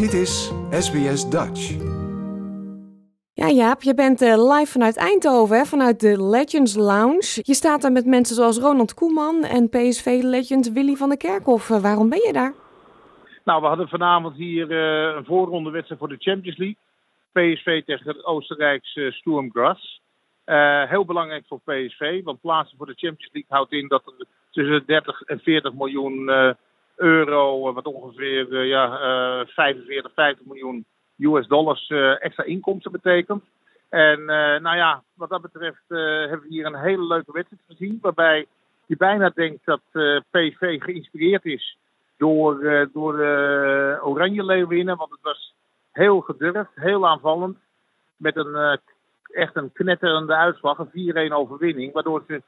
Dit is SBS Dutch. Ja, Jaap, je bent uh, live vanuit Eindhoven, hè? vanuit de Legends Lounge. Je staat daar met mensen zoals Ronald Koeman en PSV-legend Willy van der Kerkhoff. Uh, waarom ben je daar? Nou, we hadden vanavond hier uh, een voorrondewedstrijd voor de Champions League. PSV tegen het Oostenrijkse Sturm Graz. heel belangrijk voor PSV, want plaatsen voor de Champions League houdt in dat er tussen 30 en 40 miljoen euro, wat ongeveer ja, 45, 50 miljoen US dollars extra inkomsten betekent. En nou ja, wat dat betreft hebben we hier een hele leuke wedstrijd gezien. Waarbij je bijna denkt dat PSV geïnspireerd is door, door Oranje Leeuwinnen. Want het was heel gedurfd, heel aanvallend. Met een echt een knetterende uitslag, een 4-1 overwinning. Waardoor ze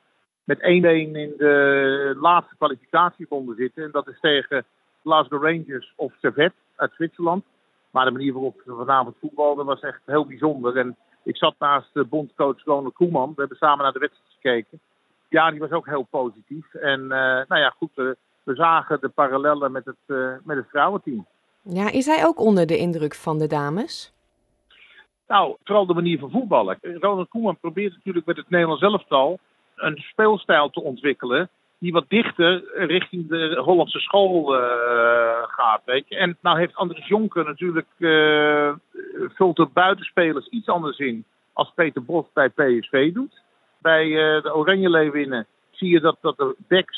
met 1-1 in de laatste kwalificatieronde zitten. En dat is tegen Glasgow Rangers of Servet uit Zwitserland. Maar de manier waarop ze vanavond voetbalden was echt heel bijzonder. En ik zat naast de bondcoach Ronald Koeman. We hebben samen naar de wedstrijd gekeken. Ja, die was ook heel positief. En uh, nou ja, goed, uh, we zagen de parallellen met het, uh, met het vrouwenteam. Ja, is hij ook onder de indruk van de dames? Nou, vooral de manier van voetballen. Ronald Koeman probeert natuurlijk met het Nederlands elftal een speelstijl te ontwikkelen die wat dichter richting de Hollandse school uh, gaat. Weet. En nou heeft Andries Jonker natuurlijk uh, vult de buitenspelers iets anders in als Peter Bos bij PSV doet. Bij uh, de Oranje Leeuwinnen zie je dat, dat de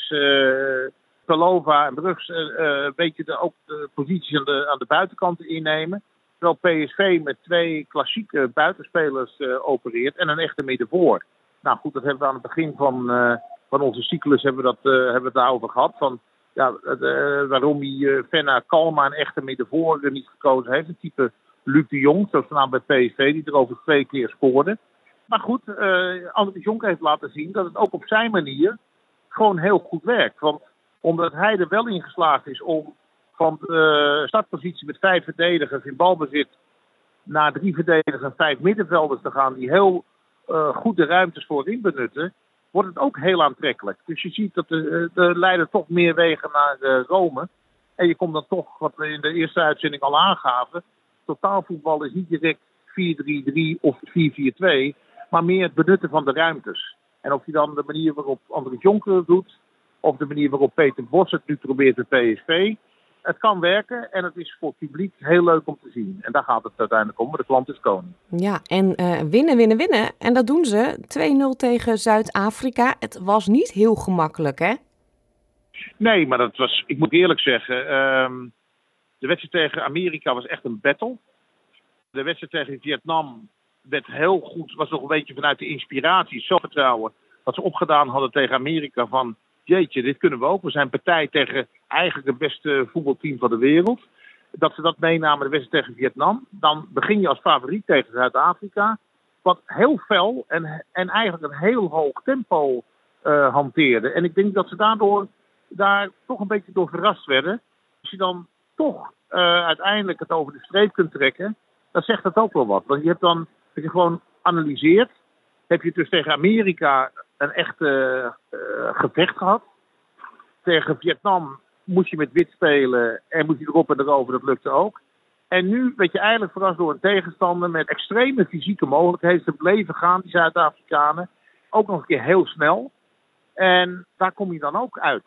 uh, Palova en Brugs, een beetje de, ook de posities aan de, aan de buitenkanten innemen. Terwijl PSV met twee klassieke buitenspelers opereert en een echte middenvoor. Nou goed, dat hebben we aan het begin van van onze cyclus hebben we, dat, uh, hebben we het daarover gehad. Van, ja, uh, waarom hij Fenna Kalma een echte middenvoor niet gekozen heeft. Een type Luc de Jong, zoals naam bij PSV, die er over twee keer scoorde. Maar goed, uh, André Jonk heeft laten zien dat het ook op zijn manier gewoon heel goed werkt. Want omdat hij er wel in geslaagd is om van de startpositie met vijf verdedigers in balbezit naar drie verdedigers en vijf middenvelders te gaan die heel uh, goed de ruimtes voorin benutten, wordt het ook heel aantrekkelijk. Dus je ziet dat de, de leiden toch meer wegen naar uh, Rome. En je komt dan toch, wat we in de eerste uitzending al aangaven, totaalvoetbal is niet direct 4-3-3 of 4-4-2, maar meer het benutten van de ruimtes. En of je dan de manier waarop André Jonker doet, of de manier waarop Peter Bos het nu probeert de PSV, het kan werken en het is voor het publiek heel leuk om te zien. En daar gaat het uiteindelijk om, maar de klant is koning. Ja, en uh, winnen, winnen, winnen. En dat doen ze. 2-0 tegen Zuid-Afrika. Het was niet heel gemakkelijk, hè? Nee, maar dat was, ik moet eerlijk zeggen, um, de wedstrijd tegen Amerika was echt een battle. De wedstrijd tegen Vietnam werd heel goed, was nog een beetje vanuit de inspiratie, zelfvertrouwen, wat ze opgedaan hadden tegen Amerika van jeetje, dit kunnen we ook. We zijn partij tegen eigenlijk het beste voetbalteam van de wereld. Dat ze dat meenamen de wedstrijd tegen Vietnam. Dan begin je als favoriet tegen Zuid-Afrika. Wat heel fel en, en eigenlijk een heel hoog tempo uh, hanteerde. En ik denk dat ze daardoor daar toch een beetje door verrast werden. Als je dan toch uh, uiteindelijk het over de streep kunt trekken, dan zegt dat ook wel wat. Want je hebt dan, als je gewoon analyseert, heb je dus tegen Amerika een echte uh, gevecht gehad. Tegen Vietnam moest je met wit spelen en moest je erop en erover, dat lukte ook. En nu werd je eigenlijk verrast door een tegenstander met extreme fysieke mogelijkheden. Ze bleven gaan, die Zuid-Afrikanen. Ook nog een keer heel snel. En daar kom je dan ook uit.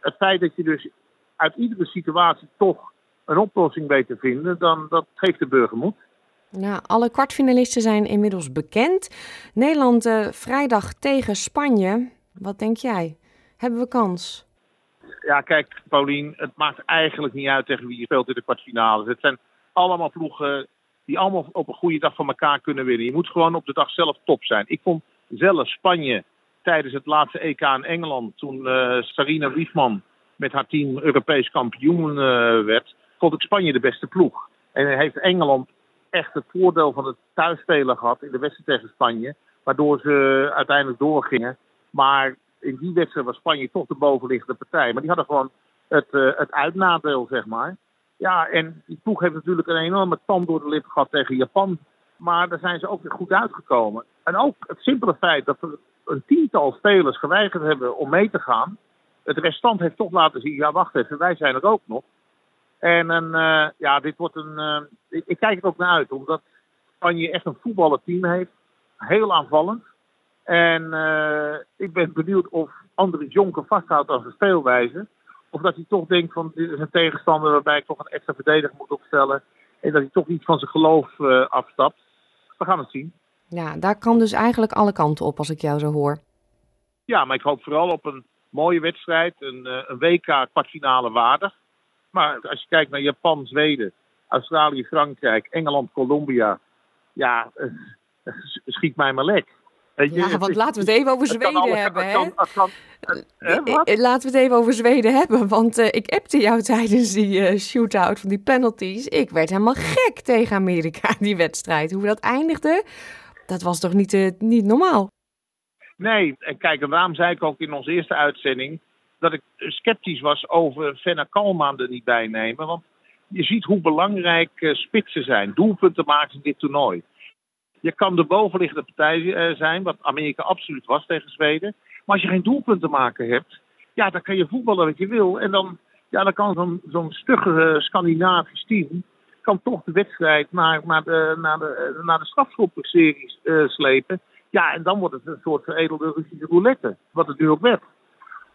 Het feit dat je dus uit iedere situatie toch een oplossing weet te vinden, dan dat geeft de burger moed. Nou, alle kwartfinalisten zijn inmiddels bekend. Nederland uh, vrijdag tegen Spanje. Wat denk jij? Hebben we kans? Ja, kijk, Paulien, het maakt eigenlijk niet uit tegen wie je speelt in de kwartfinales. Het zijn allemaal ploegen die allemaal op een goede dag van elkaar kunnen winnen. Je moet gewoon op de dag zelf top zijn. Ik vond zelf Spanje tijdens het laatste EK in Engeland, toen uh, Sarina Wiefman met haar team Europees kampioen uh, werd, vond ik Spanje de beste ploeg. En heeft Engeland echt het voordeel van het thuisspelen gehad in de wedstrijd tegen Spanje. Waardoor ze uiteindelijk doorgingen. Maar in die wedstrijd was Spanje toch de bovenliggende partij. Maar die hadden gewoon het, uh, het uitnadeel, zeg maar. Ja, en die ploeg heeft natuurlijk een enorme tand door de lip gehad tegen Japan. Maar daar zijn ze ook weer goed uitgekomen. En ook het simpele feit dat er een tiental spelers geweigerd hebben om mee te gaan. Het restant heeft toch laten zien, ja wacht even, wij zijn er ook nog. En een, ja, dit wordt een. Ik, ik, kijk er ook naar uit, omdat Spanje echt een voetballerteam heeft. Heel aanvallend. En ik ben benieuwd of Andries Jonker vasthoudt aan zijn speelwijze. Of dat hij toch denkt van dit is een tegenstander waarbij ik toch een extra verdediger moet opstellen. En dat hij toch iets van zijn geloof afstapt. We gaan het zien. Ja, daar kan dus eigenlijk alle kanten op als ik jou zo hoor. Ja, maar ik hoop vooral op een mooie wedstrijd, een, eh, een WK kwartfinale waardig. Maar als je kijkt naar Japan, Zweden, Australië, Frankrijk, Engeland, Colombia, ja, schiet mij maar lek. ja, want laten we het even over Zweden hebben, hè? Laten we het even over Zweden hebben, want uh, ik appte jou tijdens die uh, shootout van die penalties. Ik werd helemaal gek tegen Amerika, die wedstrijd. Hoe dat eindigde, dat was toch niet, uh, niet normaal? Nee, en kijk, en daarom zei ik ook in onze eerste uitzending dat ik sceptisch was over Fenna Kalman er niet bij nemen. Want je ziet hoe belangrijk uh, spitsen zijn, doelpunten maken in dit toernooi. Je kan de bovenliggende partij uh, zijn, wat Amerika absoluut was tegen Zweden. Maar als je geen doelpunten maken hebt, ja, dan kan je voetballen wat je wil. En dan, ja, dan kan zo'n zo'n stugge Scandinavisch team kan toch de wedstrijd naar, naar de, naar de, naar de slepen. Ja, en dan wordt het een soort veredelde Russische roulette. Wat het nu ook werd.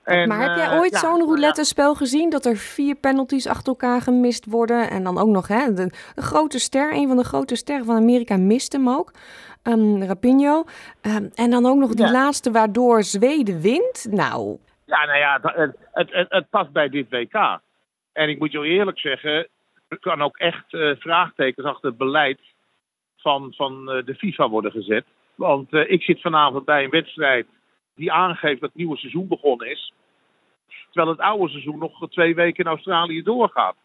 En, maar heb jij ooit zo'n roulette-spel gezien dat er vier penalties achter elkaar gemist worden? En dan ook nog, hè, de, grote ster, een van de grote sterren van Amerika, mist hem ook. Um, Rapinho. Um, en dan ook nog die laatste waardoor Zweden wint. Nou. Ja, nou ja, het, het, het, het past bij dit WK. En ik moet je eerlijk zeggen, er kan ook echt uh, vraagtekens achter het beleid van, van uh, de FIFA worden gezet. Want uh, ik zit vanavond bij een wedstrijd die aangeeft dat het nieuwe seizoen begonnen is. Terwijl het oude seizoen nog twee weken in Australië doorgaat.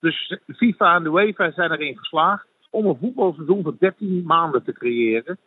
Dus FIFA en de UEFA zijn erin geslaagd om een voetbalseizoen van 13 maanden te creëren.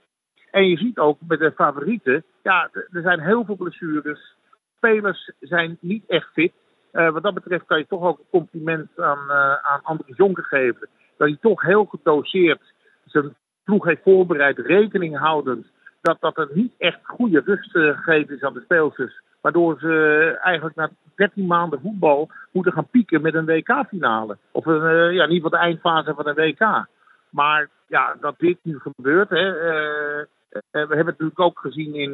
En je ziet ook met de favorieten, ja, er zijn heel veel blessures. Spelers zijn niet echt fit. Uh, wat dat betreft kan je toch ook een compliment aan, uh, aan Andries Jonker geven. Dat hij toch heel gedoseerd zijn ploeg heeft voorbereid, rekening houdend dat, dat er niet echt goede rust uh, gegeven is aan de speelsters. Waardoor ze eigenlijk na 13 maanden voetbal moeten gaan pieken met een WK-finale. Of een, uh, ja, in ieder geval de eindfase van een WK. Maar ja, dat dit nu gebeurt. Hè, we hebben het natuurlijk ook gezien in,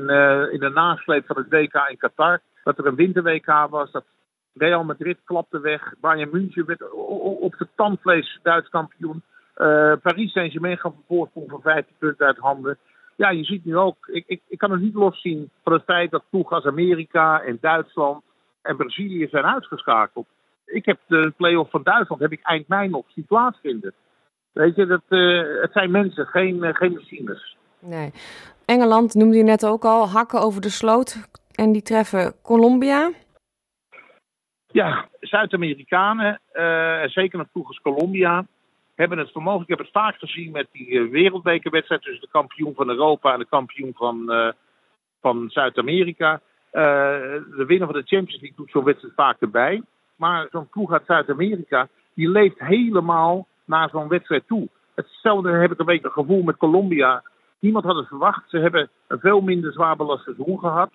in de nasleep van het WK in Qatar. Dat er een winter-WK was. Dat Real Madrid klapte weg. Bayern München werd op de tandvlees Duits kampioen. Paris Saint-Germain gaf een voorsprong van 15 punten uit handen ja, je ziet nu ook, ik, ik, ik kan het niet loszien van het feit dat ploegen als Amerika en Duitsland en Brazilië zijn uitgeschakeld. Ik heb de play-off van Duitsland heb ik eind mei nog zien plaatsvinden. Weet je, dat, uh, het zijn mensen, geen, uh, geen machines. Nee. Engeland noemde je net ook al, hakken over de sloot. En die treffen Colombia. Ja, Zuid-Amerikanen, uh, zeker een ploeg als Colombia, hebben het vermogen. Ik heb het vaak gezien met die uh, wereldbekerwedstrijd tussen de kampioen van Europa en de kampioen van, uh, van Zuid-Amerika. Uh, de winnaar van de Champions League doet zo'n wedstrijd vaak erbij. Maar zo'n ploeg uit Zuid-Amerika, die leeft helemaal naar zo'n wedstrijd toe. Hetzelfde heb ik een beetje het gevoel met Colombia. Niemand had het verwacht. Ze hebben een veel minder zwaar belast seizoen gehad.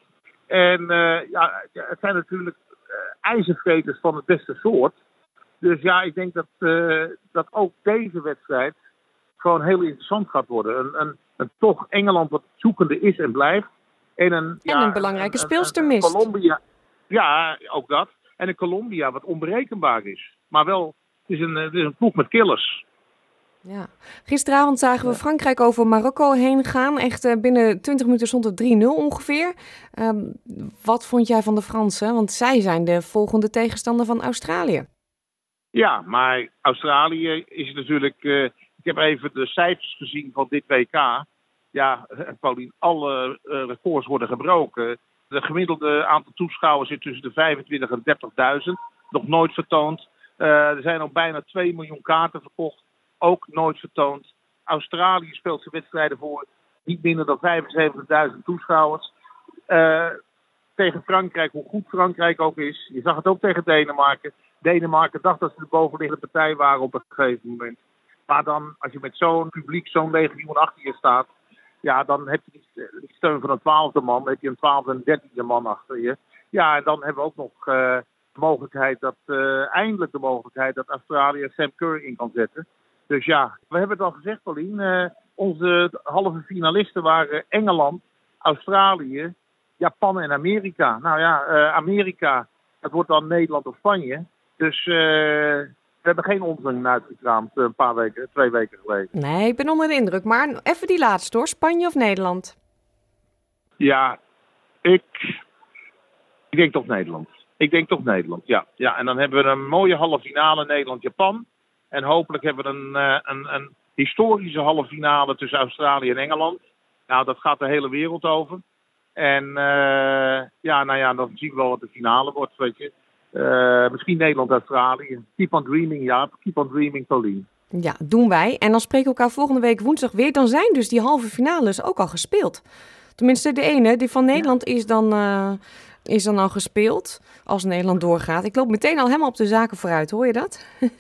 En ja, het zijn natuurlijk ijzervreters van het beste soort. Dus ja, ik denk dat, uh, dat ook deze wedstrijd gewoon heel interessant gaat worden. Een, een, een toch Engeland wat zoekende is en blijft. En een, en ja, een belangrijke speelster mist. Colombia, ja, ook dat. En een Colombia wat onberekenbaar is. Maar wel, het is een, het is een ploeg met killers. Ja. Gisteravond zagen we Frankrijk over Marokko heen gaan. Echt uh, binnen 20 minuten stond het 3-0 ongeveer. Um, wat vond jij van de Fransen? Want zij zijn de volgende tegenstander van Australië. Ja, maar Australië is natuurlijk. Uh, ik heb even de cijfers gezien van dit WK. Ja, Paulien, alle uh, records worden gebroken. De gemiddelde aantal toeschouwers zit tussen de 25 en 30.000. Nog nooit vertoond. Er zijn al bijna 2 miljoen kaarten verkocht. Ook nooit vertoond. Australië speelt zijn wedstrijden voor niet minder dan 75.000 toeschouwers. tegen Frankrijk, hoe goed Frankrijk ook is. Je zag het ook tegen Denemarken. Denemarken dacht dat ze de bovenliggende partij waren op een gegeven moment. Maar dan, als je met zo'n publiek, zo'n legioen achter je staat, ja, dan heb je de steun van een twaalfde man, dan heb je een twaalfde en dertiende man achter je. Ja, en dan hebben we ook nog uh, de mogelijkheid dat, eindelijk de mogelijkheid dat Australië Sam Kerr in kan zetten. Dus ja, we hebben het al gezegd, Paulien. onze halve finalisten waren Engeland, Australië, Japan en Amerika. Nou ja, Amerika, dat wordt dan Nederland of Spanje. Dus we hebben geen onzin uitgekraamd eh, een paar weken, twee weken geleden. Nee, ik ben onder de indruk. Maar even die laatste hoor, Spanje of Nederland? Ja, ik, ik denk toch Nederland. Ik denk toch Nederland, ja. ja. En dan hebben we een mooie halve finale Nederland-Japan. En hopelijk hebben we een, eh, een, een historische halve finale tussen Australië en Engeland. Nou, dat gaat de hele wereld over. En uh, ja, nou ja, dan zie ik wel wat de finale wordt, weet je. Uh, misschien Nederland-Australië. Keep on dreaming, ja. Keep on dreaming, Pauline. Ja, doen wij. En dan spreken we elkaar volgende week woensdag weer. Dan zijn dus die halve finales ook al gespeeld. Tenminste, de ene, die van Nederland, is, dan, uh, is dan al gespeeld. Als Nederland doorgaat. Ik loop meteen al helemaal op de zaken vooruit, hoor je dat?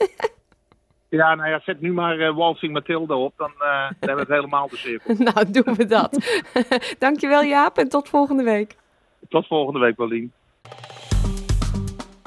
Ja, nou ja, zet nu maar uh, Walsing Matilda op, dan uh, hebben we het helemaal de cirkel. nou, doen we dat. Dankjewel Jaap en tot volgende week. Tot volgende week, Paulien.